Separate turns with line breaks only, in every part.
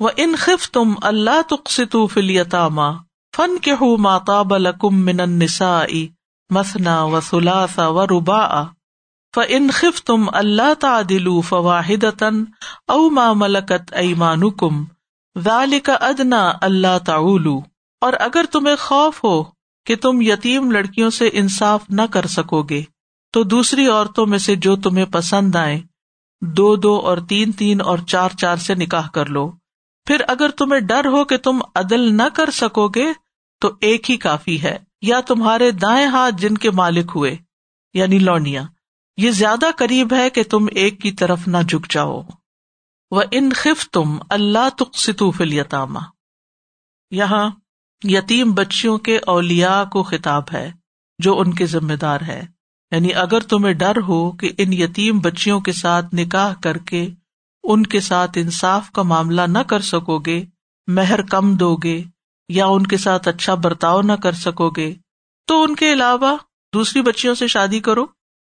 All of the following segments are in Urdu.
وہ ان خف تم اللہ تخصو فلیتامہ فن کے ہو ماتا بلکم من نسا مسنا و سلاسا و ربا ف ان خف تم اللہ تعدل فواہد او ما ملکت ایمان کم ذالک ادنا اللہ تعلو اور اگر تمہیں خوف ہو کہ تم یتیم لڑکیوں سے انصاف نہ کر سکو گے تو دوسری عورتوں میں سے جو تمہیں پسند آئے دو دو اور تین تین اور چار چار سے نکاح کر لو پھر اگر تمہیں ڈر ہو کہ تم عدل نہ کر سکو گے، تو ایک ہی کافی ہے۔ یا تمہارے دائیں ہاتھ جن کے مالک ہوئے یعنی لونیا، یہ زیادہ قریب ہے کہ تم ایک کی طرف نہ جھک جاؤ۔ وہ ان خف تم اللہ تخصو فلیتامہ یہاں یتیم بچیوں کے اولیا کو خطاب ہے، جو ان کے ذمہ دار ہے۔ یعنی اگر تمہیں ڈر ہو کہ ان یتیم بچیوں کے ساتھ نکاح کر کے ان کے ساتھ انصاف کا معاملہ نہ کر سکو گے مہر کم دو گے یا ان کے ساتھ اچھا برتاؤ نہ کر سکو گے تو ان کے علاوہ دوسری بچیوں سے شادی کرو،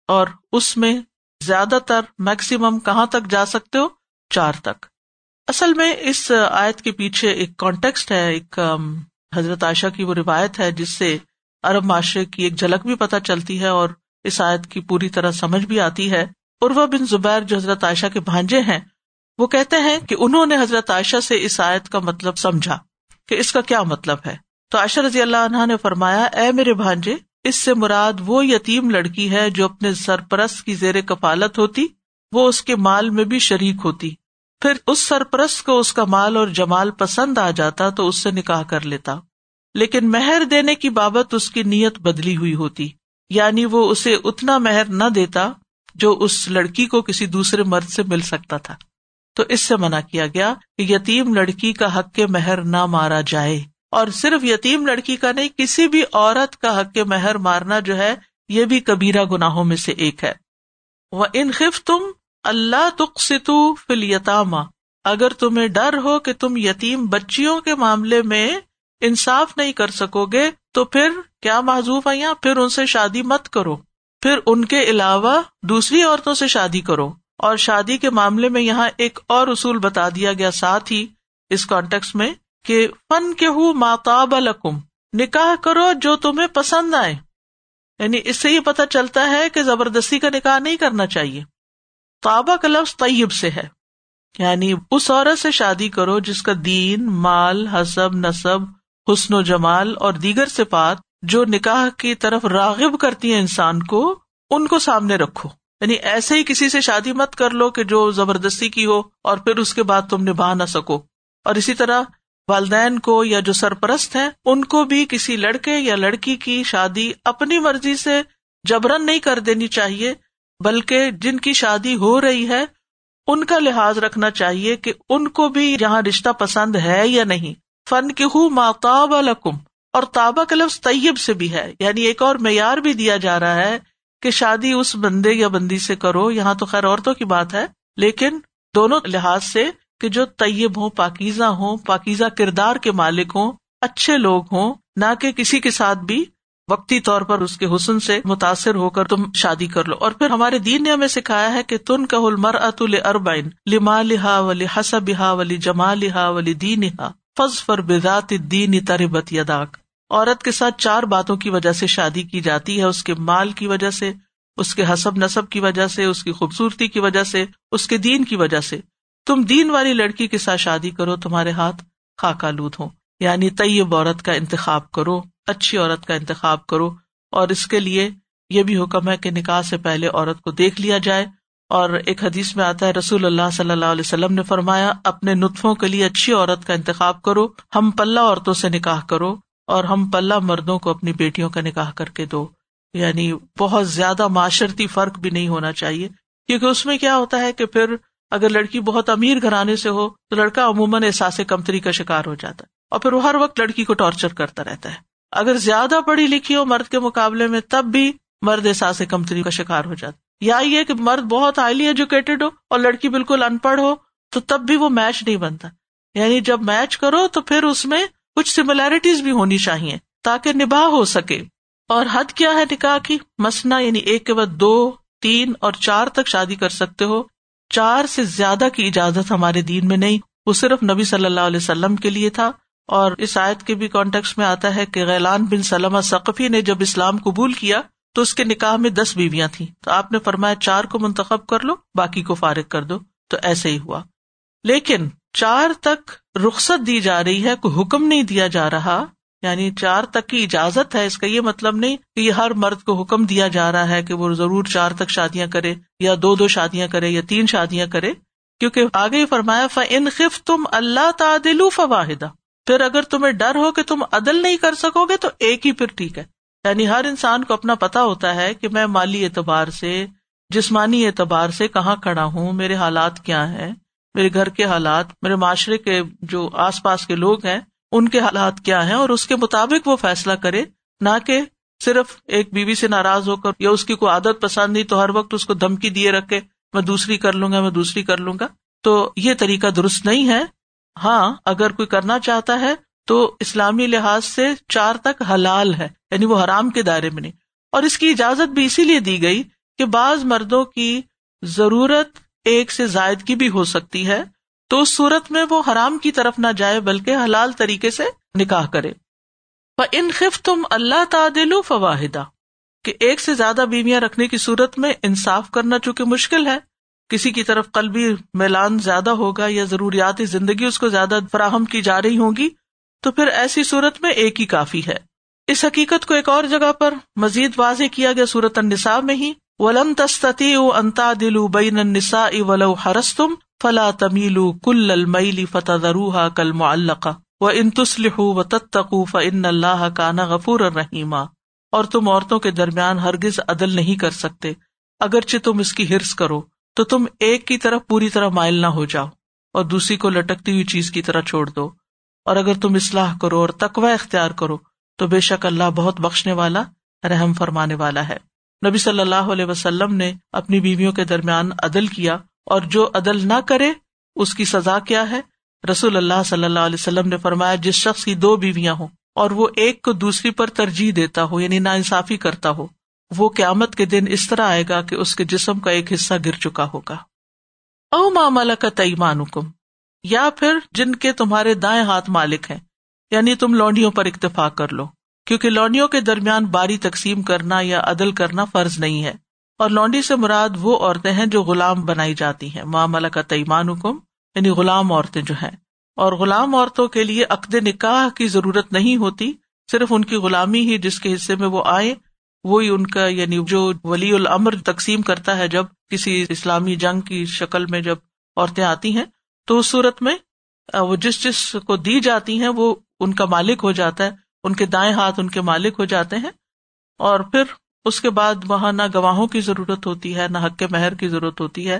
اور اس میں زیادہ تر میکسیمم کہاں تک جا سکتے ہو؟ چار تک۔ اصل میں اس آیت کے پیچھے ایک کانٹیکسٹ ہے، ایک حضرت عائشہ کی وہ روایت ہے، جس سے عرب معاشرے کی ایک جھلک بھی پتہ چلتی ہے اور اس آیت کی پوری طرح سمجھ بھی آتی ہے۔ عروا بن زبیر جو حضرت عائشہ کے بھانجے ہیں وہ کہتے ہیں کہ انہوں نے حضرت عائشہ سے اس آیت کا مطلب سمجھا کہ اس کا کیا مطلب ہے۔ تو عائشہ رضی اللہ عنہ نے فرمایا، اے میرے بھانجے، اس سے مراد وہ یتیم لڑکی ہے جو اپنے سرپرست کی زیر کفالت ہوتی، وہ اس کے مال میں بھی شریک ہوتی۔ پھر اس سرپرست کو اس کا مال اور جمال پسند آ جاتا تو اس سے نکاح کر لیتا۔ لیکن مہر دینے کی بابت اس کی نیت بدلی ہوئی ہوتی۔ یعنی وہ اسے اتنا مہر نہ دیتا جو اس لڑکی کو کسی دوسرے مرد سے مل سکتا تھا۔ تو اس سے منع کیا گیا کہ یتیم لڑکی کا حق کے مہر نہ مارا جائے۔ اور صرف یتیم لڑکی کا نہیں، کسی بھی عورت کا حق کے مہر مارنا جو ہے، یہ بھی کبیرہ گناہوں میں سے ایک ہے۔ وہ انخف تم اللہ تخصو فل یتامہ اگر تمہیں ڈر ہو کہ تم یتیم بچیوں کے معاملے میں انصاف نہیں کر سکو گے، تو پھر کیا معذوف ہے پھر ان سے شادی مت کرو۔ پھر ان کے علاوہ دوسری عورتوں سے شادی کرو۔ اور شادی کے معاملے میں یہاں ایک اور اصول بتا دیا گیا، ساتھ ہی اس کانٹیکس میں کہ فن کے ہوں ماتاب الکم نکاح کرو جو تمہیں پسند آئے۔ یعنی اس سے یہ پتا چلتا ہے کہ زبردستی کا نکاح نہیں کرنا چاہیے۔ تابا کا لفظ طیب سے ہے۔ یعنی اس عورت سے شادی کرو جس کا دین، مال، حسب، نصب، حسن و جمال اور دیگر صفات جو نکاح کی طرف راغب کرتی ہیں انسان کو، ان کو سامنے رکھو۔ یعنی ایسے ہی کسی سے شادی مت کر لو کہ جو زبردستی کی ہو اور پھر اس کے بعد تم نبھا نہ سکو۔ اور اسی طرح والدین کو یا جو سرپرست ہیں، ان کو بھی کسی لڑکے یا لڑکی کی شادی اپنی مرضی سے جبرن نہیں کر دینی چاہیے، بلکہ جن کی شادی ہو رہی ہے، ان کا لحاظ رکھنا چاہیے کہ ان کو بھی یہاں رشتہ پسند ہے یا نہیں۔ فن کے ہوں ماتاب الکم اور تابا کا لفظ طیب سے بھی ہے۔ یعنی ایک اور معیار بھی دیا جا رہا ہے کہ شادی اس بندے یا بندی سے کرو، یہاں تو خیر عورتوں کی بات ہے، لیکن دونوں لحاظ سے کہ جو طیب ہوں، پاکیزہ ہوں، پاکیزہ کردار کے مالک ہوں، اچھے لوگ ہوں، نہ کہ کسی کے ساتھ بھی وقتی طور پر اس کے حسن سے متاثر ہو کر تم شادی کر لو۔ اور پھر ہمارے دین نے ہمیں سکھایا ہے کہ تن کا المر ات اربائن لما لہا ولی حسب ہا ولی جما لہا ولی دین ہا فض فر بذات دین تربت یداک۔ عورت کے ساتھ چار باتوں کی وجہ سے شادی کی جاتی ہے، اس کے مال کی وجہ سے، اس کے حسب نصب کی وجہ سے، اس کی خوبصورتی کی وجہ سے، اس کے دین کی وجہ سے۔ تم دین والی لڑکی کے ساتھ شادی کرو، تمہارے ہاتھ خاکہ لود ہو یعنی طیب عورت کا انتخاب کرو، اچھی عورت کا انتخاب کرو۔ اور اس کے لیے یہ بھی حکم ہے کہ نکاح سے پہلے عورت کو دیکھ لیا جائے۔ اور ایک حدیث میں آتا ہے، رسول اللہ صلی اللہ علیہ وسلم نے فرمایا، اپنے نطفوں کے لیے اچھی عورت کا انتخاب کرو، ہم پلہ عورتوں سے نکاح کرو۔ اور ہم پلہ مردوں کو اپنی بیٹیوں کا نکاح کر کے دو۔ یعنی بہت زیادہ معاشرتی فرق بھی نہیں ہونا چاہیے۔ کیونکہ اس میں کیا ہوتا ہے کہ پھر اگر لڑکی بہت امیر گھرانے سے ہو تو لڑکا عموماً احساس کمتری کا شکار ہو جاتا ہے اور پھر وہ ہر وقت لڑکی کو ٹارچر کرتا رہتا ہے۔ اگر زیادہ پڑھی لکھی ہو مرد کے مقابلے میں تب بھی مرد احساس کمتری کا شکار ہو جاتا یا یہ کہ مرد بہت ہائیلی ایجوکیٹڈ ہو اور لڑکی بالکل ان پڑھ ہو تو تب بھی وہ میچ نہیں بنتا۔ یعنی جب میچ کرو تو پھر اس میں کچھ سملیرٹیز بھی ہونی چاہیے تاکہ نباہ ہو سکے۔ اور حد کیا ہے نکاح کی؟ مسنا یعنی ایک کے بعد دو، تین اور چار تک شادی کر سکتے ہو۔ چار سے زیادہ کی اجازت ہمارے دین میں نہیں، وہ صرف نبی صلی اللہ علیہ وسلم کے لیے تھا۔ اور اس آیت کے بھی کانٹیکس میں آتا ہے کہ غیلان بن سلمہ ثقفی نے جب اسلام قبول کیا تو اس کے نکاح میں دس بیویاں تھیں۔ تو آپ نے فرمایا چار کو منتخب کر لو، باقی کو فارغ کر دو۔ تو ایسے ہی ہوا۔ لیکن چار تک رخصت دی جا رہی ہے، کوئی حکم نہیں دیا جا رہا یعنی چار تک کی اجازت ہے، اس کا یہ مطلب نہیں کہ یہ ہر مرد کو حکم دیا جا رہا ہے کہ وہ ضرور چار تک شادیاں کرے یا دو دو شادیاں کرے یا تین شادیاں کرے، کیونکہ آگے فرمایا ف ان خف تم اللہ تعدل فواہدہ پھر اگر تمہیں ڈر ہو کہ تم عدل نہیں کر سکو گے تو ایک ہی پھر ٹھیک ہے۔ یعنی ہر انسان کو اپنا پتا ہوتا ہے کہ میں مالی اعتبار سے، جسمانی اعتبار سے کہاں کھڑا ہوں، میرے حالات کیا ہیں۔ میرے گھر کے حالات، میرے معاشرے کے جو آس پاس کے لوگ ہیں، ان کے حالات کیا ہیں؟ اور اس کے مطابق وہ فیصلہ کرے، نہ کہ صرف ایک بیوی سے ناراض ہو کر یا اس کی کوئی عادت پسند نہیں تو ہر وقت اس کو دھمکی دیے رکھے، میں دوسری کر لوں گا، میں دوسری کر لوں گا۔ تو یہ طریقہ درست نہیں ہے۔ ہاں اگر کوئی کرنا چاہتا ہے تو اسلامی لحاظ سے چار تک حلال ہے یعنی وہ حرام کے دائرے میں نہیں۔ اور اس کی اجازت بھی اسی لیے دی گئی کہ بعض مردوں کی ضرورت ایک سے زائد کی بھی ہو سکتی ہے، تو اس صورت میں وہ حرام کی طرف نہ جائے، بلکہ حلال طریقے سے نکاح کرے۔ ان خف تم اللہ تعدل فواہدہ کہ ایک سے زیادہ بیویاں رکھنے کی صورت میں انصاف کرنا چونکہ مشکل ہے، کسی کی طرف قلبی میلان زیادہ ہوگا یا ضروریات زندگی اس کو زیادہ فراہم کی جا رہی ہوں گی، تو پھر ایسی صورت میں ایک ہی کافی ہے۔ اس حقیقت کو ایک اور جگہ پر مزید واضح کیا گیا صورت النساء میں ہی۔ ولن تستی انتا دلو بین النساء ولو حرستم فلا تمیلو کل المیلی فتح کل معلقہ و ان تسلح و تتقو فن اللہ کا نا غفور اور تم عورتوں کے درمیان ہرگز عدل نہیں کر سکتے اگرچہ تم اس کی ہرس کرو تو تم ایک کی طرف پوری طرح مائل نہ ہو جاؤ اور دوسری کو لٹکتی ہوئی چیز کی طرح چھوڑ دو اور اگر تم اصلاح کرو اور تقوا اختیار کرو تو بے شک اللہ بہت بخشنے والا، رحم فرمانے والا ہے۔ نبی صلی اللہ علیہ وسلم نے اپنی بیویوں کے درمیان عدل کیا اور جو عدل نہ کرے، اس کی سزا کیا ہے؟ رسول اللہ صلی اللہ علیہ وسلم نے فرمایا، جس شخص کی دو بیویاں ہوں اور وہ ایک کو دوسری پر ترجیح دیتا ہو یعنی نا انصافی کرتا ہو، وہ قیامت کے دن اس طرح آئے گا کہ اس کے جسم کا ایک حصہ گر چکا ہوگا۔ او معاملہ کا تعیمان حکم یا پھر جن کے تمہارے دائیں ہاتھ مالک ہیں یعنی تم لونڈیوں پر اکتفا کر لو۔ کیونکہ لونڈیوں کے درمیان باری تقسیم کرنا یا عدل کرنا فرض نہیں ہے۔ اور لونڈی سے مراد وہ عورتیں ہیں جو غلام بنائی جاتی ہیں۔ معاملہ کا تعیمان حکم یعنی غلام عورتیں جو ہیں۔ اور غلام عورتوں کے لیے عقد نکاح کی ضرورت نہیں ہوتی، صرف ان کی غلامی ہی جس کے حصے میں وہ آئے، وہی ان کا یعنی جو ولی العمر تقسیم کرتا ہے جب کسی اسلامی جنگ کی شکل میں جب عورتیں آتی ہیں، تو اس صورت میں، وہ جس جس کو دی جاتی ہیں، وہ ان کا مالک ہو جاتا ہے۔ ان کے دائیں ہاتھ ان کے مالک ہو جاتے ہیں اور پھر اس کے بعد وہاں نہ گواہوں کی ضرورت ہوتی ہے، نہ حق کے مہر کی ضرورت ہوتی ہے۔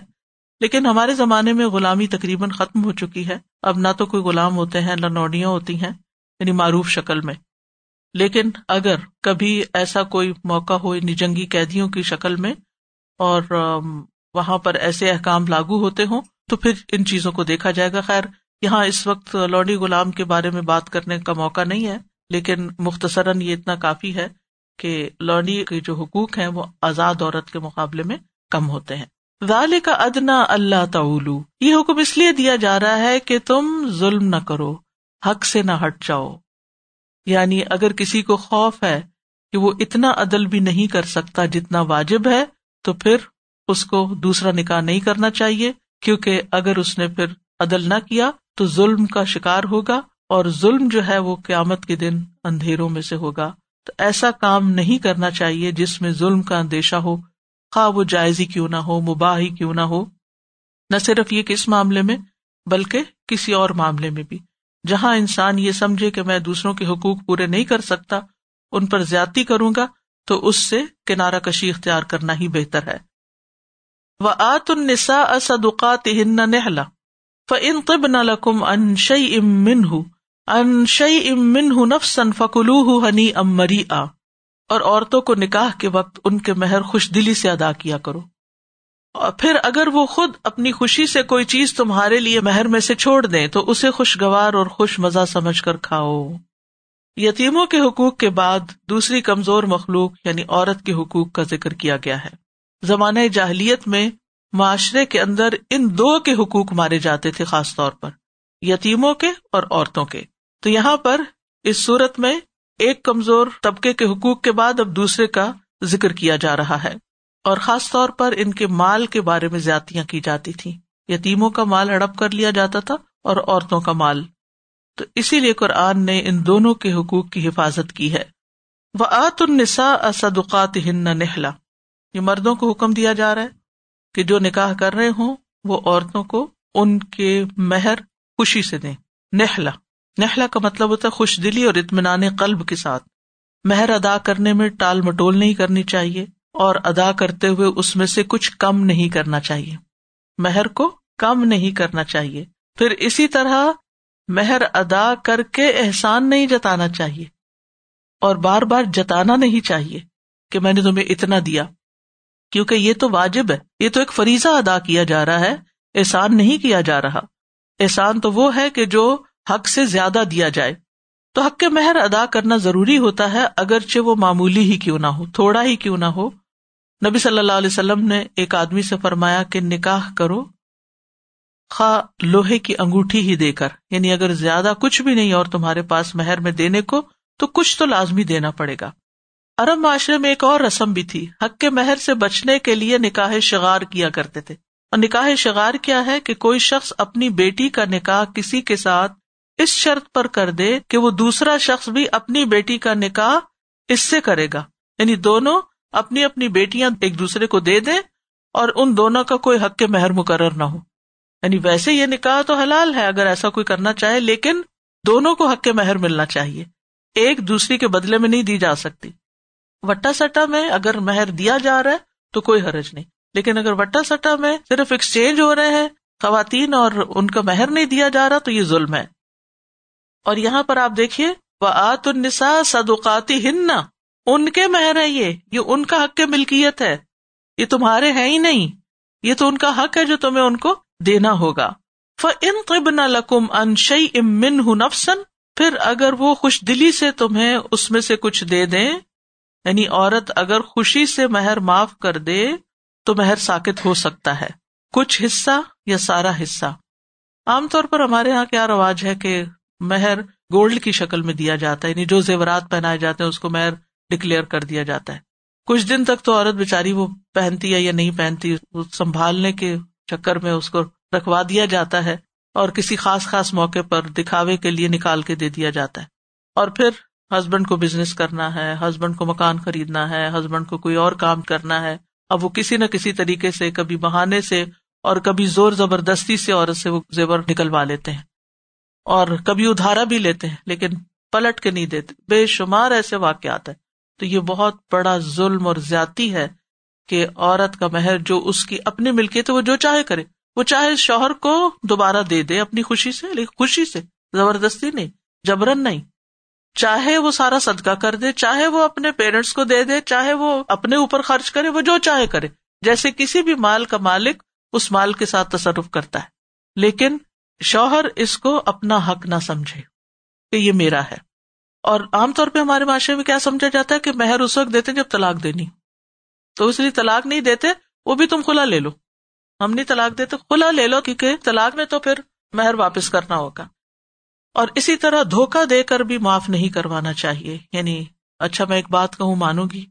لیکن ہمارے زمانے میں غلامی تقریباً ختم ہو چکی ہے۔ اب نہ تو کوئی غلام ہوتے ہیں، نہ نوڈیاں ہوتی ہیں یعنی معروف شکل میں۔ لیکن اگر کبھی ایسا کوئی موقع ہو یعنی جنگی قیدیوں کی شکل میں اور وہاں پر ایسے احکام لاگو ہوتے ہوں، تو پھر ان چیزوں کو دیکھا جائے گا۔ خیر، یہاں اس وقت لوڈی غلام کے بارے میں بات کرنے کا موقع نہیں ہے۔ لیکن مختصراً یہ اتنا کافی ہے کہ لوڈی کے جو حقوق ہیں وہ آزاد عورت کے مقابلے میں کم ہوتے ہیں۔ ظال کا ادنا اللہ تعلو یہ حکم اس لیے دیا جا رہا ہے کہ تم ظلم نہ کرو، حق سے نہ ہٹ جاؤ۔ یعنی اگر کسی کو خوف ہے کہ وہ اتنا عدل بھی نہیں کر سکتا جتنا واجب ہے، تو پھر اس کو دوسرا نکاح نہیں کرنا چاہیے، کیونکہ اگر اس نے پھر عدل نہ کیا تو ظلم کا شکار ہوگا۔ اور ظلم جو ہے وہ قیامت کے دن اندھیروں میں سے ہوگا۔ تو ایسا کام نہیں کرنا چاہیے جس میں ظلم کا اندیشہ ہو۔ خواہ وہ جائزی کیوں نہ ہو مباح ہی کیوں نہ ہو۔ نہ صرف یہ کس معاملے میں، بلکہ کسی اور معاملے میں بھی۔ جہاں انسان یہ سمجھے کہ میں دوسروں کے حقوق پورے نہیں کر سکتا، ان پر زیادتی کروں گا، تو اس سے کنارہ کشی اختیار کرنا ہی بہتر ہے۔ وہ آت النسا اسدقات ہن نہلا فن طب نہ لکم ان شعی ام من ان شعی ام من نفسن فکلو ہنی ام مری آ اور عورتوں کو نکاح کے وقت ان کے مہر خوش دلی سے ادا کیا کرو۔ اور پھر اگر وہ خود اپنی خوشی سے کوئی چیز تمہارے لیے مہر میں سے چھوڑ دیں تو اسے خوشگوار اور خوش مزہ سمجھ کر کھاؤ۔ یتیموں کے حقوق کے بعد دوسری کمزور مخلوق یعنی عورت کے حقوق کا ذکر کیا گیا ہے۔ زمانۂ جاہلیت میں معاشرے کے اندر ان دو کے حقوق مارے جاتے تھے خاص طور پر، یتیموں کے اور عورتوں کے۔ تو یہاں پر اس صورت میں ایک کمزور طبقے کے حقوق کے بعد اب دوسرے کا ذکر کیا جا رہا ہے اور خاص طور پر ان کے مال کے بارے میں زیادتیاں کی جاتی تھی یتیموں کا مال ہڑپ کر لیا جاتا تھا اور عورتوں کا مال۔ تو اسی لیے قرآن نے ان دونوں کے حقوق کی حفاظت کی ہے۔ وہ آت النسا اسدقات ہن نہلا یہ مردوں کو حکم دیا جا رہا ہے کہ جو نکاح کر رہے ہوں وہ عورتوں کو ان کے مہر خوشی سے دیں۔ نہلا نہلا کا مطلب ہوتا ہے خوش دلی اور اطمینان قلب کے ساتھ۔ مہر ادا کرنے میں ٹال مٹول نہیں کرنی چاہیے اور ادا کرتے ہوئے اس میں سے کچھ کم نہیں کرنا چاہیے۔ مہر کو کم نہیں کرنا چاہیے۔ پھر اسی طرح مہر ادا کر کے احسان نہیں جتانا چاہیے۔ اور بار بار جتانا نہیں چاہیے کہ میں نے تمہیں اتنا دیا۔ کیونکہ یہ تو واجب ہے۔ یہ تو ایک فریضہ ادا کیا جا رہا ہے۔ احسان نہیں کیا جا رہا۔ احسان تو وہ ہے کہ جو حق سے زیادہ دیا جائے تو حق کے مہر ادا کرنا ضروری ہوتا ہے اگرچہ وہ معمولی ہی کیوں نہ ہو، تھوڑا ہی کیوں نہ ہو۔ نبی صلی اللہ علیہ وسلم نے ایک آدمی سے فرمایا کہ نکاح کرو خا لوہے کی انگوٹھی ہی دے کر یعنی اگر زیادہ کچھ بھی نہیں اور تمہارے پاس مہر میں دینے کو، تو کچھ تو لازمی دینا پڑے گا۔ ارب معاشرے میں ایک اور رسم بھی تھی، حق کے مہر سے بچنے کے لیے نکاح شگار کیا کرتے تھے۔ اور نکاح شگار کیا ہے کہ کوئی شخص اپنی بیٹی کا نکاح کسی کے ساتھ اس شرط پر کر دے کہ وہ دوسرا شخص بھی اپنی بیٹی کا نکاح اس سے کرے گا۔ یعنی دونوں اپنی اپنی بیٹیاں ایک دوسرے کو دے دیں اور ان دونوں کا کوئی حق کے مہر مقرر نہ ہو۔ یعنی ویسے یہ نکاح تو حلال ہے اگر ایسا کوئی کرنا چاہے، لیکن دونوں کو حق کے مہر ملنا چاہیے۔ ایک دوسری کے بدلے میں نہیں دی جا سکتی۔ وٹا سٹا میں اگر مہر دیا جا رہا ہے تو کوئی حرج نہیں۔ لیکن اگر وٹا سٹا میں صرف ایکسچینج ہو رہے ہیں، خواتین اور ان کا مہر نہیں دیا جا رہا تو یہ ظلم ہے۔ اور یہاں پر آپ دیکھیے وہ آت النسا صدقاتی ہن ان کے مہر ہے یہ یہ ان کا حق کے ملکیت ہے۔ یہ تمہارے ہے ہی نہیں، یہ تو ان کا حق ہے جو تمہیں ان کو دینا ہوگا۔ ان طب نہ لکم انشئی امن نفسن پھر اگر وہ خوش دلی سے تمہیں اس میں سے کچھ دے دیں یعنی عورت اگر خوشی سے مہر معاف کر دے، تو مہر ساکت ہو سکتا ہے۔ کچھ حصہ یا سارا حصہ۔ عام طور پر ہمارے یہاں کیا رواج ہے کہ مہر گولڈ کی شکل میں دیا جاتا ہے یعنی جو زیورات پہنائے جاتے ہیں، اس کو مہر ڈکلیئر کر دیا جاتا ہے۔ کچھ دن تک تو عورت بےچاری وہ پہنتی ہے یا نہیں پہنتی سنبھالنے کے چکر میں اس کو رکھوا دیا جاتا ہے اور کسی خاص خاص موقع پر دکھاوے کے لیے نکال کے دے دیا جاتا ہے۔ اور پھر ہسبینڈ کو بزنس کرنا ہے، ہسبینڈ کو مکان خریدنا ہے، ہسبینڈ کو کوئی اور کام کرنا ہے۔ اب وہ کسی نہ کسی طریقے سے، کبھی بہانے سے اور کبھی زور زبردستی سے عورت سے وہ زیور نکلوا لیتے ہیں۔ اور کبھی ادھارا بھی لیتے ہیں، لیکن پلٹ کے نہیں دیتے۔ بے شمار ایسے واقعات ہیں۔ تو یہ بہت بڑا ظلم اور زیادتی ہے کہ عورت کا مہر جو اس کی اپنی ملکیت ہے، وہ جو چاہے کرے۔ وہ چاہے شوہر کو دوبارہ دے دے اپنی خوشی سے، لیکن خوشی سے۔ زبردستی نہیں، جبرن نہیں۔ چاہے وہ سارا صدقہ کر دے، چاہے وہ اپنے پیرنٹس کو دے دے، چاہے وہ اپنے اوپر خرچ کرے، وہ جو چاہے کرے۔ جیسے کسی بھی مال کا مالک اس مال کے ساتھ تصرف کرتا ہے۔ لیکن شوہر اس کو اپنا حق نہ سمجھے کہ یہ میرا ہے۔ اور عام طور پہ ہمارے معاشرے میں کیا سمجھا جاتا ہے کہ مہر اس وقت دیتے جب طلاق دینی۔ تو اس لیے طلاق نہیں دیتے، وہ بھی تم کھلا لے لو۔ ہم نہیں طلاق دیتے کھلا لے لو، کیونکہ طلاق میں تو پھر مہر واپس کرنا ہوگا۔ اور اسی طرح دھوکا دے کر بھی معاف نہیں کروانا چاہیے۔ یعنی اچھا میں ایک بات کہوں مانو گی۔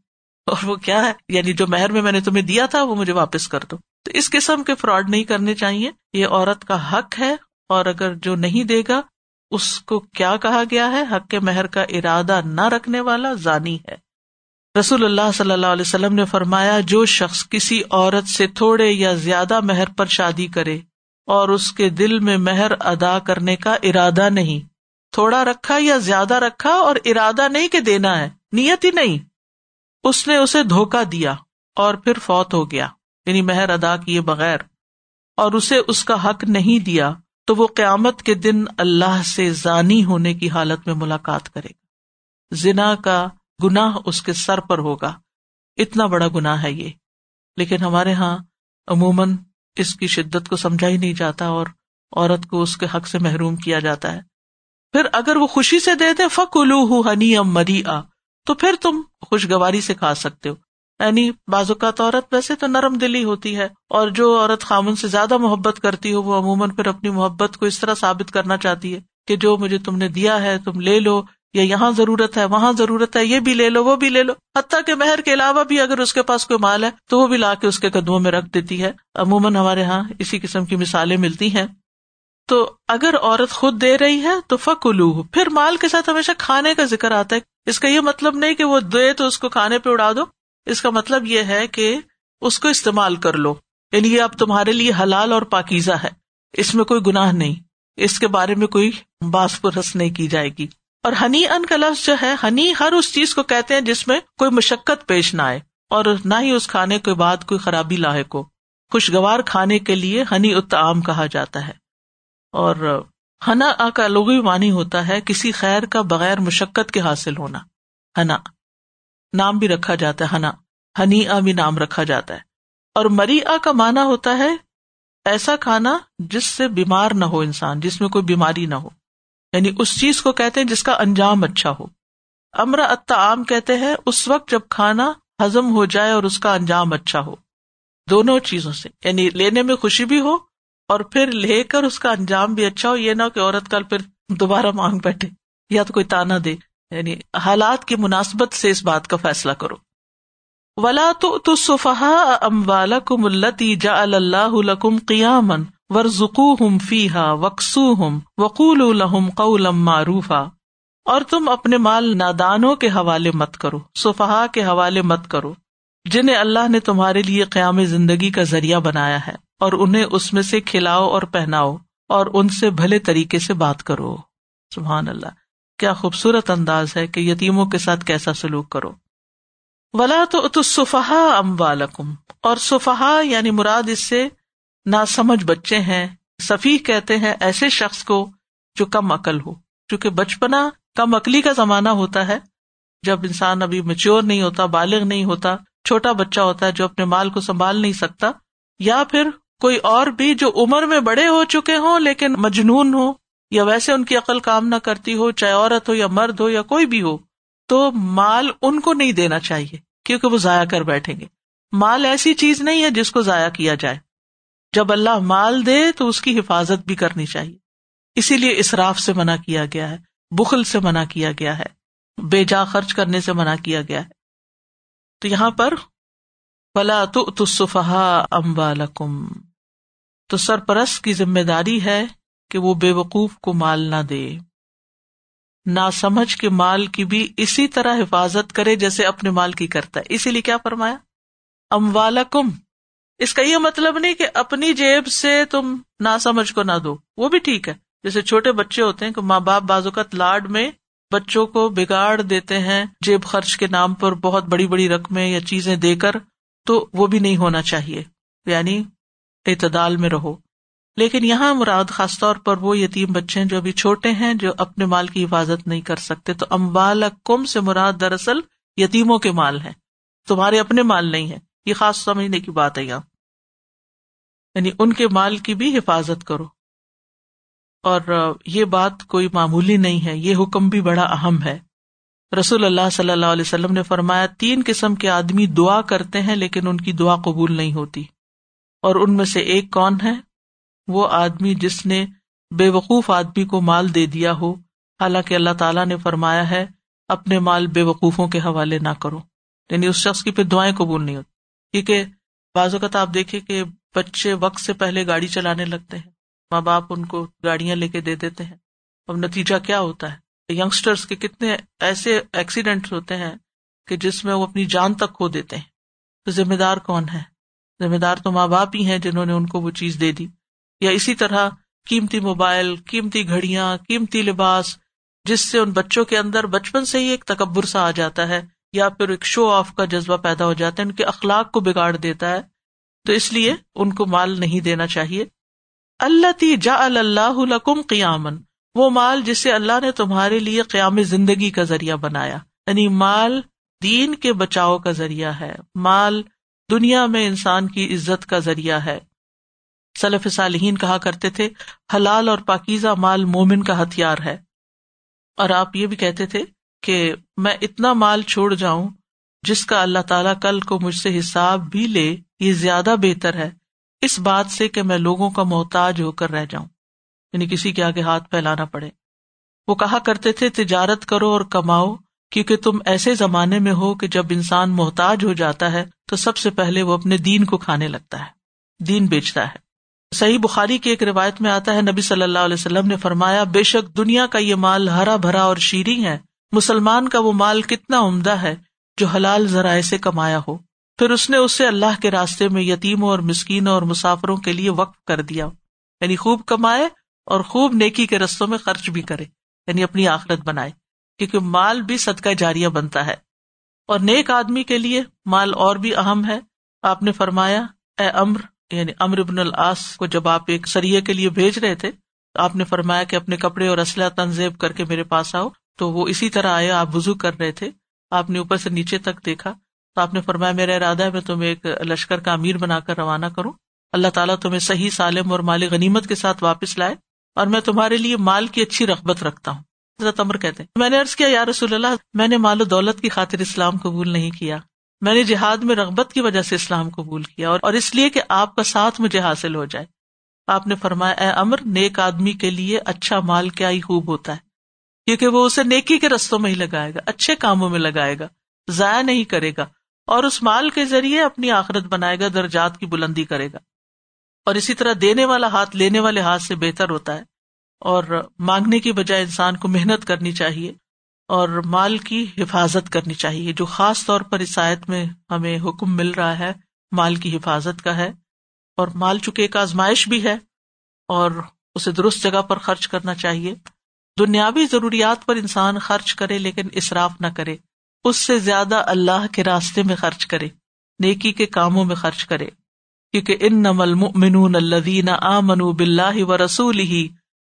اور وہ کیا ہے؟ یعنی جو مہر میں میں نے تمہیں دیا تھا، وہ مجھے واپس کر دو۔ تو اس قسم کے فراڈ نہیں کرنے چاہیے۔ یہ عورت کا حق ہے اور اگر جو نہیں دے گا، اس کو کیا کہا گیا ہے؟ حق کے مہر کا ارادہ نہ رکھنے والا ضانی ہے۔ رسول اللہ صلی اللہ علیہ وسلم نے فرمایا، جو شخص کسی عورت سے تھوڑے یا زیادہ مہر پر شادی کرے اور اس کے دل میں مہر ادا کرنے کا ارادہ نہیں، تھوڑا رکھا یا زیادہ رکھا اور ارادہ نہیں کہ دینا ہے، نیت ہی نہیں۔ اس نے اسے دھوکا دیا اور پھر فوت ہو گیا یعنی مہر ادا کیے بغیر، اور اسے اس کا حق نہیں دیا۔ تو وہ قیامت کے دن اللہ سے ضانی ہونے کی حالت میں ملاقات کرے گا۔ زنا کا گناہ اس کے سر پر ہوگا۔ اتنا بڑا گناہ ہے یہ۔ لیکن ہمارے یہاں عموماً اس کی شدت کو سمجھا ہی نہیں جاتا اور عورت کو اس کے حق سے محروم کیا جاتا ہے۔ پھر اگر وہ خوشی سے دے دے فک الو ہنی ام مری آ تو پھر تم خوشگواری سے کھا سکتے ہو۔ یعنی بعض اوقات عورت ویسے تو نرم دلی ہوتی ہے اور جو عورت خامن سے زیادہ محبت کرتی ہو وہ عموماً پھر اپنی محبت کو اس طرح ثابت کرنا چاہتی ہے کہ جو مجھے تم نے دیا ہے تم لے لو یا یہاں ضرورت ہے، وہاں ضرورت ہے، یہ بھی لے لو، وہ بھی لے لو۔ حتیٰ کہ مہر کے علاوہ بھی اگر اس کے پاس کوئی مال ہے تو وہ بھی لا کے اس کے قدموں میں رکھ دیتی ہے۔ عموماً ہمارے یہاں اسی قسم کی مثالیں ملتی ہیں۔ تو اگر عورت خود دے رہی ہے تو فکلو پھر مال کے ساتھ ہمیشہ کھانے کا ذکر آتا ہے۔ اس کا یہ مطلب نہیں کہ وہ دے تو اس کو کھانے پہ اڑا دو اس کا مطلب یہ ہے کہ اس کو استعمال کر لو۔ یعنی یہ اب تمہارے لیے حلال اور پاکیزہ ہے۔ اس میں کوئی گناہ نہیں۔ اس کے بارے میں کوئی باس پرس نہیں کی جائے گی۔ اور ہنی ان کا لفظ جو ہے، ہنی ہر اس چیز کو کہتے ہیں جس میں کوئی مشقت پیش نہ آئے۔ اور نہ ہی اس کھانے کے بعد کوئی خرابی لاحق ہو۔ خوشگوار کھانے کے لیے ہنی اتعام کہا جاتا ہے۔ اور ہنا کا لغوی معنی ہوتا ہے کسی خیر کا بغیر مشقت کے حاصل ہونا۔ ہنا۔ نام بھی رکھا جاتا ہے، ہنا۔ ہنی آ بھی نام رکھا جاتا ہے۔ اور مری آ کا مانا ہوتا ہے ایسا کھانا جس سے بیمار نہ ہو انسان، جس میں کوئی بیماری نہ ہو۔ یعنی اس چیز کو کہتے ہیں جس کا انجام اچھا ہو۔ امرا عام کہتے ہیں اس وقت جب کھانا ہزم ہو جائے اور اس کا انجام اچھا ہو۔ دونوں چیزوں سے۔ یعنی لینے میں خوشی بھی ہو اور پھر لے کر اس کا انجام بھی اچھا ہو۔ یہ نہ کہ عورت کل پھر دوبارہ مانگ بیٹھے، یا تو کوئی تانا دے۔ یعنی حالات کی مناسبت سے اس بات کا فیصلہ کرو۔ ولا تو صفحا ام والم التی جا اللہ قیامن ورژکو ہم فی ہا وقسو ہم وقول الحم معروفا۔ اور تم اپنے مال نادانوں کے حوالے مت کرو صفحا کے حوالے مت کرو، جنہیں اللہ نے تمہارے لیے قیام زندگی کا ذریعہ بنایا ہے، اور انہیں اس میں سے کھلاؤ اور پہناؤ، اور ان سے بھلے طریقے سے بات کرو۔ سبحان اللہ۔ کیا خوبصورت انداز ہے کہ یتیموں کے ساتھ کیسا سلوک کرو۔ ولا تو صفحا ام والم اور صفحا یعنی مراد اس سے نہ سمجھ بچے ہیں۔ صفی کہتے ہیں ایسے شخص کو جو کم عقل ہو۔ کیونکہ بچپنا کم عقلی کا زمانہ ہوتا ہے۔ جب انسان ابھی میچور نہیں ہوتا، بالغ نہیں ہوتا، چھوٹا بچہ ہوتا ہے جو اپنے مال کو سنبھال نہیں سکتا، یا پھر کوئی اور بھی جو عمر میں بڑے ہو چکے ہوں لیکن مجنون ہو یا ویسے ان کی عقل کام نہ کرتی ہو، چاہے عورت ہو یا مرد ہو یا کوئی بھی ہو، تو مال ان کو نہیں دینا چاہیے، کیونکہ وہ ضائع کر بیٹھیں گے۔ مال ایسی چیز نہیں ہے جس کو ضائع کیا جائے۔ جب اللہ مال دے تو اس کی حفاظت بھی کرنی چاہیے۔ اسی لیے اصراف سے منع کیا گیا ہے، بخل سے منع کیا گیا ہے، بے جا خرچ کرنے سے منع کیا گیا ہے۔ تو یہاں پر، فلا تصفہا امبالکم تو سرپرست کی ذمہ داری ہے کہ وہ بے وقوف کو مال نہ دے۔ نہ سمجھ کے مال کی بھی اسی طرح حفاظت کرے جیسے اپنے مال کی کرتا ہے۔ اسی لیے کیا فرمایا؟ ام والم اس کا یہ مطلب نہیں کہ اپنی جیب سے تم نہ سمجھ کو نہ دو۔ وہ بھی ٹھیک ہے۔ جیسے چھوٹے بچے ہوتے ہیں کہ ماں باپ بازو کا لاڈ میں بچوں کو بگاڑ دیتے ہیں جیب خرچ کے نام پر بہت بڑی بڑی رقمیں یا چیزیں دے کر، تو وہ بھی نہیں ہونا چاہیے۔ یعنی اعتدال میں رہو۔ لیکن یہاں مراد خاص طور پر وہ یتیم بچے ہیں جو ابھی چھوٹے ہیں، جو اپنے مال کی حفاظت نہیں کر سکتے۔ تو امبال کم سے مراد دراصل یتیموں کے مال ہے تمہارے اپنے مال نہیں ہے یہ خاص سمجھنے کی بات ہے یہاں۔ یعنی ان کے مال کی بھی حفاظت کرو۔ اور یہ بات کوئی معمولی نہیں ہے۔ یہ حکم بھی بڑا اہم ہے۔ رسول اللہ صلی اللہ علیہ وسلم نے فرمایا، تین قسم کے آدمی دعا کرتے ہیں لیکن ان کی دعا قبول نہیں ہوتی۔ اور ان میں سے ایک کون ہے؟ وہ آدمی جس نے بے وقوف آدمی کو مال دے دیا ہو، حالانکہ اللہ تعالیٰ نے فرمایا ہے، اپنے مال بے وقوفوں کے حوالے نہ کرو۔ یعنی اس شخص کی پھر دعائیں قبول نہیں ہوتی۔ کیونکہ بعض اوقات آپ دیکھیں کہ بچے وقت سے پہلے گاڑی چلانے لگتے ہیں۔ ماں باپ ان کو گاڑیاں لے کے دے دیتے ہیں۔ اب نتیجہ کیا ہوتا ہے؟ یگسٹرس کے کتنے ایسے ایکسیڈینٹ ہوتے ہیں کہ جس میں وہ اپنی جان تک کھو دیتے ہیں۔ تو ذمہ دار کون ہے؟ ذمہ دار تو ماں باپ ہی ہیں جنہوں نے ان کو وہ چیز دے دی۔ یا اسی طرح قیمتی موبائل، قیمتی گھڑیاں، قیمتی لباس، جس سے ان بچوں کے اندر بچپن سے ہی ایک تکبر سا آ جاتا ہے یا پھر ایک شو آف کا جذبہ پیدا ہو جاتا ہے، ان کے اخلاق کو بگاڑ دیتا ہے۔ تو اس لیے ان کو مال نہیں دینا چاہیے۔ اللہ تی جا اللہ لکم قیامن وہ مال جسے اللہ نے تمہارے لیے قیام زندگی کا ذریعہ بنایا۔ یعنی مال دین کے بچاؤ کا ذریعہ ہے۔ مال دنیا میں انسان کی عزت کا ذریعہ ہے۔ سلف صالحین کہا کرتے تھے، حلال اور پاکیزہ مال مومن کا ہتھیار ہے۔ اور آپ یہ بھی کہتے تھے کہ میں اتنا مال چھوڑ جاؤں جس کا اللہ تعالیٰ کل کو مجھ سے حساب بھی لے، یہ زیادہ بہتر ہے۔ اس بات سے کہ میں لوگوں کا محتاج ہو کر رہ جاؤں یعنی کسی کے آگے ہاتھ پھیلانا پڑے۔ وہ کہا کرتے تھے، تجارت کرو اور کماؤ، کیونکہ تم ایسے زمانے میں ہو کہ جب انسان محتاج ہو جاتا ہے تو سب سے پہلے وہ اپنے دین کو کھانے لگتا ہے، دین بیچتا ہے۔ صحیح بخاری کی ایک روایت میں آتا ہے، نبی صلی اللہ علیہ وسلم نے فرمایا، بے شک دنیا کا یہ مال ہرا بھرا اور شیریں ہے مسلمان کا وہ مال کتنا عمدہ ہے جو حلال ذرائع سے کمایا ہو۔ پھر اس نے اسے اللہ کے راستے میں یتیموں اور مسکینوں اور مسافروں کے لیے وقف کر دیا۔ یعنی خوب کمائے اور خوب نیکی کے رستوں میں خرچ بھی کرے۔ یعنی اپنی آخرت بنائے۔ کیونکہ مال بھی صدقہ جاریہ بنتا ہے۔ اور نیک آدمی کے لیے مال اور بھی اہم ہے۔ آپ نے فرمایا، اے امر یعنی امر ابن العاص کو جب آپ ایک سریے کے لیے بھیج رہے تھے، تو آپ نے فرمایا کہ اپنے کپڑے اور اسلحہ تنظیب کر کے میرے پاس آؤ۔ تو وہ اسی طرح آئے، آپ وزو کر رہے تھے۔ آپ نے اوپر سے نیچے تک دیکھا۔ تو آپ نے فرمایا، میرا ارادہ ہے، میں تمہیں ایک لشکر کا امیر بنا کر روانہ کروں۔ اللہ تعالیٰ تمہیں صحیح، سالم اور مال غنیمت کے ساتھ واپس لائے اور میں تمہارے لیے مال کی اچھی رغبت رکھتا ہوں۔ امر کہتے ہیں، میں نے ارض کیا یار رسول اللہ، میں نے مال و دولت کی خاطر اسلام قبول نہیں کیا۔ میں نے جہاد میں رغبت کی وجہ سے اسلام قبول کیا اور اس لیے کہ آپ کا ساتھ مجھے حاصل ہو جائے۔ آپ نے فرمایا، اے امر، نیک آدمی کے لیے اچھا مال کیا ہی خوب ہوتا ہے، کیونکہ وہ اسے نیکی کے رستوں میں ہی لگائے گا، اچھے کاموں میں لگائے گا، ضائع نہیں کرے گا، اور اس مال کے ذریعے اپنی آخرت بنائے گا، درجات کی بلندی کرے گا۔ اور اسی طرح دینے والا ہاتھ لینے والے ہاتھ سے بہتر ہوتا ہے اور مانگنے کی بجائے انسان کو محنت کرنی چاہیے۔ اور مال کی حفاظت کرنی چاہیے، جو خاص طور پر عیسائیت میں ہمیں حکم مل رہا ہے، مال کی حفاظت کا ہے۔ اور مال چکے ایک آزمائش بھی ہے، اور اسے درست جگہ پر خرچ کرنا چاہیے۔ دنیاوی ضروریات پر انسان خرچ کرے لیکن اصراف نہ کرے۔ اس سے زیادہ اللہ کے راستے میں خرچ کرے، نیکی کے کاموں میں خرچ کرے۔ کیونکہ ان نمل منون الدین آ منو بلّہ و رسول ہی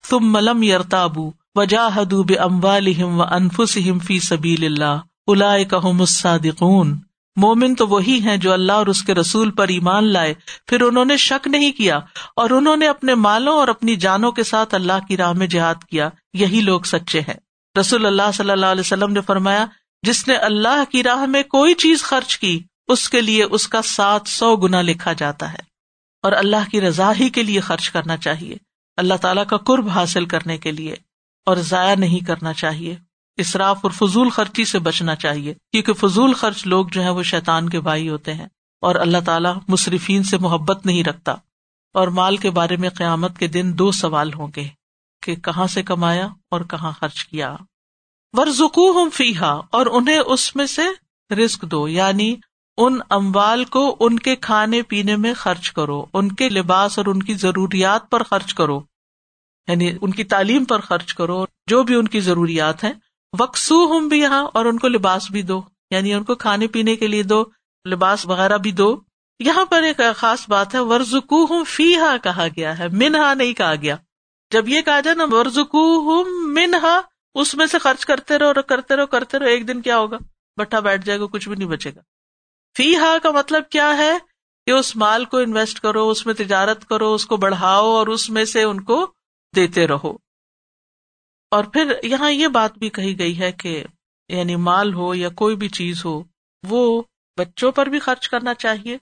تم ملم یرتابو وجاہد بے و انفسہم فی سبیل اللہ الا الصادقون۔ مومن تو وہی ہیں جو اللہ اور اس کے رسول پر ایمان لائے، پھر انہوں نے شک نہیں کیا، اور انہوں نے اپنے مالوں اور اپنی جانوں کے ساتھ اللہ کی راہ میں جہاد کیا۔ یہی لوگ سچے ہیں۔ رسول اللہ صلی اللہ علیہ وسلم نے فرمایا، جس نے اللہ کی راہ میں کوئی چیز خرچ کی، اس کے لیے اس کا سات سو گنا لکھا جاتا ہے۔ اور اللہ کی رضا ہی کے لیے خرچ کرنا چاہیے۔ اللہ تعالیٰ کا قرب حاصل کرنے کے لیے۔ اور ضائع نہیں کرنا چاہیے۔ اصراف اور فضول خرچی سے بچنا چاہیے، کیونکہ فضول خرچ لوگ جو ہے وہ شیطان کے بھائی ہوتے ہیں اور اللہ تعالیٰ مصرفین سے محبت نہیں رکھتا۔ اور مال کے بارے میں قیامت کے دن دو سوال ہوں گے، کہ کہاں سے کمایا اور کہاں خرچ کیا۔ ورژکو ہوں فیحا اور انہیں اس میں سے رسک دو یعنی ان اموال کو ان کے کھانے پینے میں خرچ کرو، ان کے لباس اور ان کی ضروریات پر خرچ کرو۔ یعنی ان کی تعلیم پر خرچ کرو، جو بھی ان کی ضروریات ہیں وقسو ہوں بھی یہاں اور ان کو لباس بھی دو۔ یعنی ان کو کھانے پینے کے لیے دو، لباس وغیرہ بھی دو۔ یہاں پر ایک خاص بات ہے ورژکو ہوں فی ہا کہا گیا ہے منہا نہیں کہا گیا۔ جب یہ کہا جائے نا ورژکو ہوں منہا اس میں سے خرچ کرتے رہو کرتے رہو کرتے رہو، ایک دن کیا ہوگا؟ بٹھا بیٹھ جائے گا، کچھ بھی نہیں بچے گا۔ فی ہا کا مطلب کیا ہے؟ کہ اس مال کو انویسٹ کرو، اس میں تجارت کرو، اس کو بڑھاؤ، اور اس میں سے ان کو دیتے رہو۔ اور پھر یہاں یہ بات بھی کہی گئی ہے کہ یعنی مال ہو یا کوئی بھی چیز ہو، وہ بچوں پر بھی خرچ کرنا چاہیے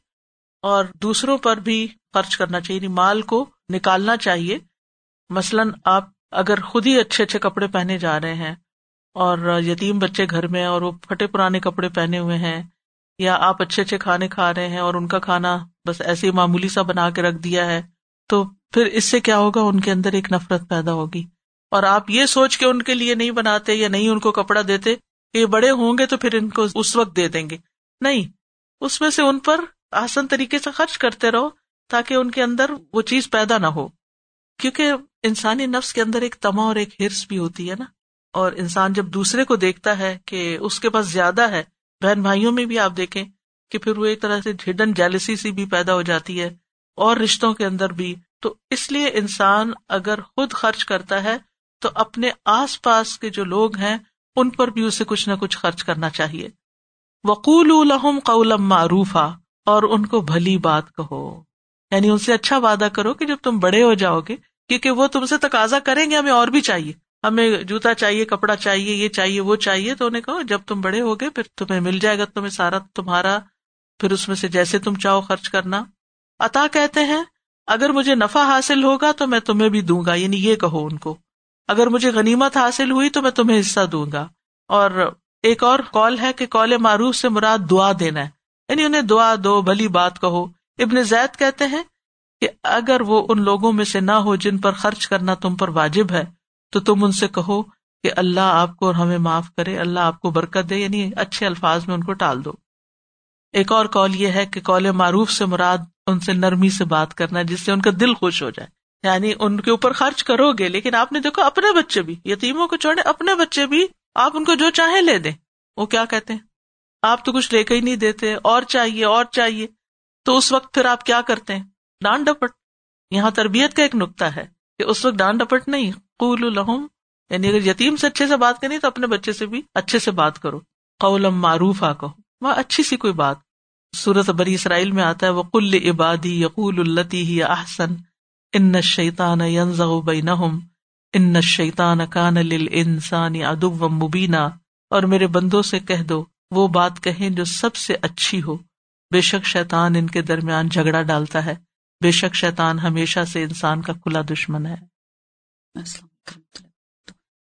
اور دوسروں پر بھی خرچ کرنا چاہیے یعنی مال کو نکالنا چاہیے۔ مثلاً آپ اگر خود ہی اچھے اچھے کپڑے پہنے جا رہے ہیں اور یتیم بچے گھر میں اور وہ پھٹے پرانے کپڑے پہنے ہوئے ہیں، یا آپ اچھے اچھے کھانے کھا رہے ہیں اور ان کا کھانا بس ایسے ہی معمولی سا بنا کے رکھ دیا ہے تو پھر اس سے کیا ہوگا؟ ان کے اندر ایک نفرت پیدا ہوگی۔ اور آپ یہ سوچ کے ان کے لیے نہیں بناتے یا نہیں ان کو کپڑا دیتے کہ یہ بڑے ہوں گے تو پھر ان کو اس وقت دے دیں گے۔ نہیں، اس میں سے ان پر آسن طریقے سے خرچ کرتے رہو تاکہ ان کے اندر وہ چیز پیدا نہ ہو۔ کیونکہ انسانی نفس کے اندر ایک تما اور ایک ہرس بھی ہوتی ہے نا۔ اور انسان جب دوسرے کو دیکھتا ہے کہ اس کے پاس زیادہ ہے، بہن بھائیوں میں بھی آپ دیکھیں کہ پھر وہ ایک طرح سے ہڈن جیلسی سی بھی پیدا ہو جاتی ہے۔ اور رشتوں کے اندر بھی۔ تو اس لیے انسان اگر خود خرچ کرتا ہے، تو اپنے آس پاس کے جو لوگ ہیں، ان پر بھی اسے کچھ نہ کچھ خرچ کرنا چاہیے۔ وقول الحم قولم معروف اور ان کو بھلی بات کہو۔ یعنی ان سے اچھا وعدہ کرو کہ جب تم بڑے ہو جاؤ گے، کیونکہ وہ تم سے تقاضا کریں گے، ہمیں اور بھی چاہیے۔ ہمیں جوتا چاہیے، کپڑا چاہیے، یہ چاہیے، وہ چاہیے، تو انہیں کہو، جب تم بڑے ہوگے، پھر تمہیں مل جائے گا، تمہیں سارا تمہارا، پھر اس میں سے جیسے تم چاہو خرچ کرنا۔ عطا کہتے ہیں، اگر مجھے نفع حاصل ہوگا تو میں تمہیں بھی دوں گا یعنی یہ کہو ان کو۔ اگر مجھے غنیمت حاصل ہوئی تو میں تمہیں حصہ دوں گا۔ اور ایک اور کال ہے کہ کال معروف سے مراد دعا دینا ہے۔ یعنی انہیں دعا دو، بھلی بات کہو۔ ابن زید کہتے ہیں کہ اگر وہ ان لوگوں میں سے نہ ہو جن پر خرچ کرنا تم پر واجب ہے، تو تم ان سے کہو کہ اللہ آپ کو اور ہمیں معاف کرے، اللہ آپ کو برکت دے یعنی اچھے الفاظ میں ان کو ٹال دو۔ ایک اور کال یہ ہے کہ کال معروف سے مراد ان سے نرمی سے بات کرنا، جس سے ان کا دل خوش ہو جائے۔ یعنی ان کے اوپر خرچ کرو گے، لیکن آپ نے دیکھو اپنے بچے بھی، یتیموں کو چھوڑے اپنے بچے بھی آپ ان کو جو چاہے لے دیں۔ وہ کیا کہتے ہیں؟ آپ تو کچھ لے کے ہی نہیں دیتے، اور چاہیے اور چاہیے۔ تو اس وقت پھر آپ کیا کرتے ہیں؟ ڈانٹ ڈپٹ۔ یہاں تربیت کا ایک نقطہ ہے کہ اس وقت ڈانٹ ڈپٹ نہیں۔ قول الحم یعنی اگر یتیم سے اچھے سے بات کرنی تو اپنے بچے سے بھی اچھے سے بات کرو۔ قولم معروف آ کہو۔ وہاں اچھی سی کوئی بات۔ سورت بری اسرائیل میں آتا ہے وہ کل عبادی یقول التی ہی احسن ان شیتان بینہم ان شیتان کان للانسان عدو مبینہ اور میرے بندوں سے کہہ دو، وہ بات کہیں جو سب سے اچھی ہو۔ بے شک شیتان ان کے درمیان جھگڑا ڈالتا ہے۔ بے شک شیتان ہمیشہ سے انسان کا کھلا دشمن ہے۔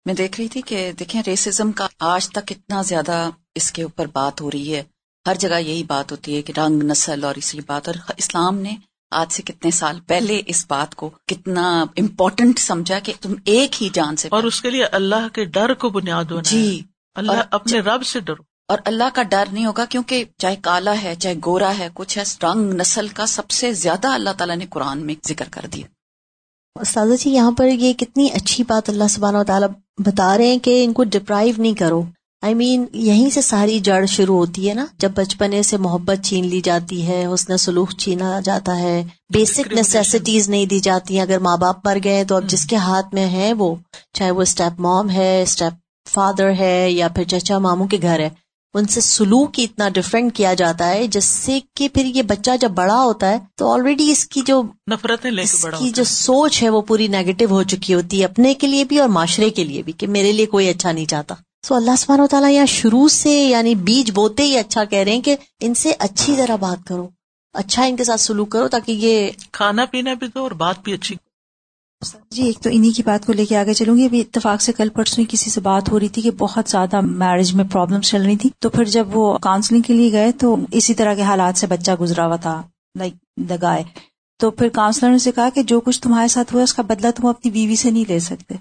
میں دیکھ رہی تھی کہ دیکھیں ریسزم کا آج تک اتنا زیادہ اس کے اوپر بات ہو رہی ہے۔ ہر جگہ یہی بات ہوتی ہے کہ رنگ نسل اور اسی بات۔ اور اسلام نے آج سے کتنے سال پہلے اس بات کو کتنا امپورٹنٹ سمجھا کہ تم ایک ہی جان سے
اور اس کے لیے اللہ کے ڈر کو بنیاد ہونا
جی
اللہ اپنے رب سے ڈرو۔
اور اللہ کا ڈر نہیں ہوگا کیونکہ چاہے کالا ہے چاہے گورا ہے کچھ ہے رنگ نسل کا سب سے زیادہ اللہ تعالیٰ نے قرآن میں ذکر کر دیا۔
استاذہ جی یہاں پر یہ کتنی اچھی بات اللہ سبحانہ و تعالیٰ بتا رہے ہیں کہ ان کو ڈپرائیو نہیں کرو۔ آئی I مین mean, یہیں سے ساری جڑ شروع ہوتی ہے نا۔ جب بچپنے سے محبت چھین لی جاتی ہے حسن سلوک چھینا جاتا ہے۔ بیسک نیسیسٹیز نہیں دی جاتی اگر ماں باپ مر گئے تو اب جس کے ہاتھ میں ہے وہ چاہے وہ اسٹیپ موم ہے اسٹیپ فادر ہے یا پھر چچا ماموں کے گھر ہے ان سے سلوک اتنا ڈفرینٹ کیا جاتا ہے جس سے کہ پھر یہ بچہ جب بڑا ہوتا ہے تو آلریڈی اس کی جو
نفرتیں
کی جو سوچ ہے وہ پوری نیگیٹو ہو چکی ہوتی ہے اپنے کے لیے بھی اور معاشرے کے لیے بھی کہ میرے لیے کوئی اچھا نہیں چاہتا۔ سو اللہ سبحانہ و تعالیٰ یہاں شروع سے یعنی بیج بوتے ہی اچھا کہہ رہے ہیں کہ ان سے اچھی ذرا بات کرو اچھا ان کے ساتھ سلوک کرو تاکہ یہ
کھانا پینا بھی دو اور بات بھی اچھی
جی ایک تو انہیں کی بات کو لے کے آگے چلوں گی ابھی اتفاق سے کل پرسوں کسی سے بات ہو رہی تھی کہ بہت زیادہ میرج میں پرابلم چل رہی تھی تو پھر جب وہ کاؤنسلنگ کے لیے گئے تو اسی طرح کے حالات سے بچہ گزرا ہوا تھا لائک دگائے تو پھر کاؤنسلر نے سے کہا کہ جو کچھ تمہارے ساتھ ہوا اس کا بدلہ تم اپنی بیوی سے نہیں لے سکتے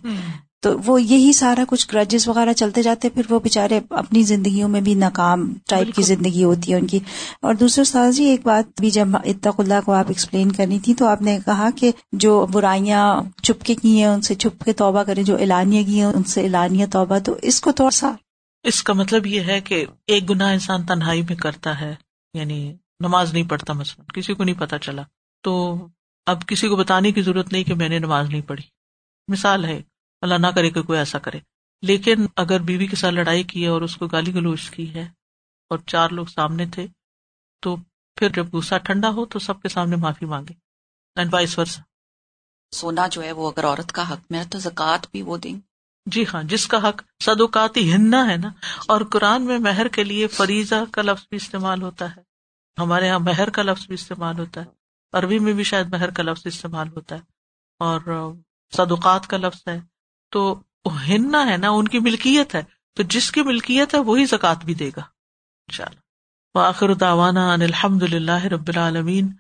تو وہ یہی سارا کچھ گرجز وغیرہ چلتے جاتے پھر وہ بےچارے اپنی زندگیوں میں بھی ناکام ٹائپ کی زندگی ہوتی ہے ان کی۔ اور دوسرے ساز جی ایک بات بھی جب اتق اللہ کو آپ ایکسپلین کرنی تھی تو آپ نے کہا کہ جو برائیاں چپ کے کی ہیں ان سے چھپ کے توبہ کریں جو اعلانیہ کی ہیں ان سے اعلانیہ توبہ۔ تو اس کو تھوڑا سا
اس کا مطلب یہ ہے کہ ایک گناہ انسان تنہائی میں کرتا ہے یعنی نماز نہیں پڑھتا مثلاً کسی کو نہیں پتا چلا۔ تو اب کسی کو بتانے کی ضرورت نہیں کہ میں نے نماز نہیں پڑھی۔ مثال ہے اللہ نہ کرے کہ کوئی ایسا کرے۔ لیکن اگر بیوی کے ساتھ لڑائی کی ہے اور اس کو گالی گلوچ کی ہے اور چار لوگ سامنے تھے تو پھر جب غصہ ٹھنڈا ہو تو سب کے سامنے معافی مانگے۔ اینڈ وائس ورسا
سونا جو ہے وہ اگر عورت کا حق میں تو زکوٰۃ بھی وہ دیں۔
جی ہاں جس کا حق صدوقاتی ہننا ہے نا اور قرآن میں مہر کے لیے فریضہ کا لفظ بھی استعمال ہوتا ہے۔ ہمارے یہاں مہر کا لفظ بھی استعمال ہوتا ہے۔ عربی میں بھی شاید مہر کا لفظ استعمال ہوتا ہے۔ اور صدوقات کا لفظ ہے۔ تو ہننا ہے نا، ان کی ملکیت ہے۔ تو جس کی ملکیت ہے، وہی زکات بھی دے گا۔ ان شاء اللہ وآخر دعوانا ان الحمد للہ رب العالمین۔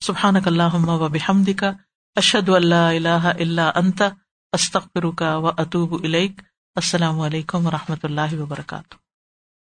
سبحان اللہ و بحمد کا اشد اللہ اللہ اللہ انت۔ استخر کا و اطوب السلام علیکم و رحمۃ اللہ وبرکاتہ۔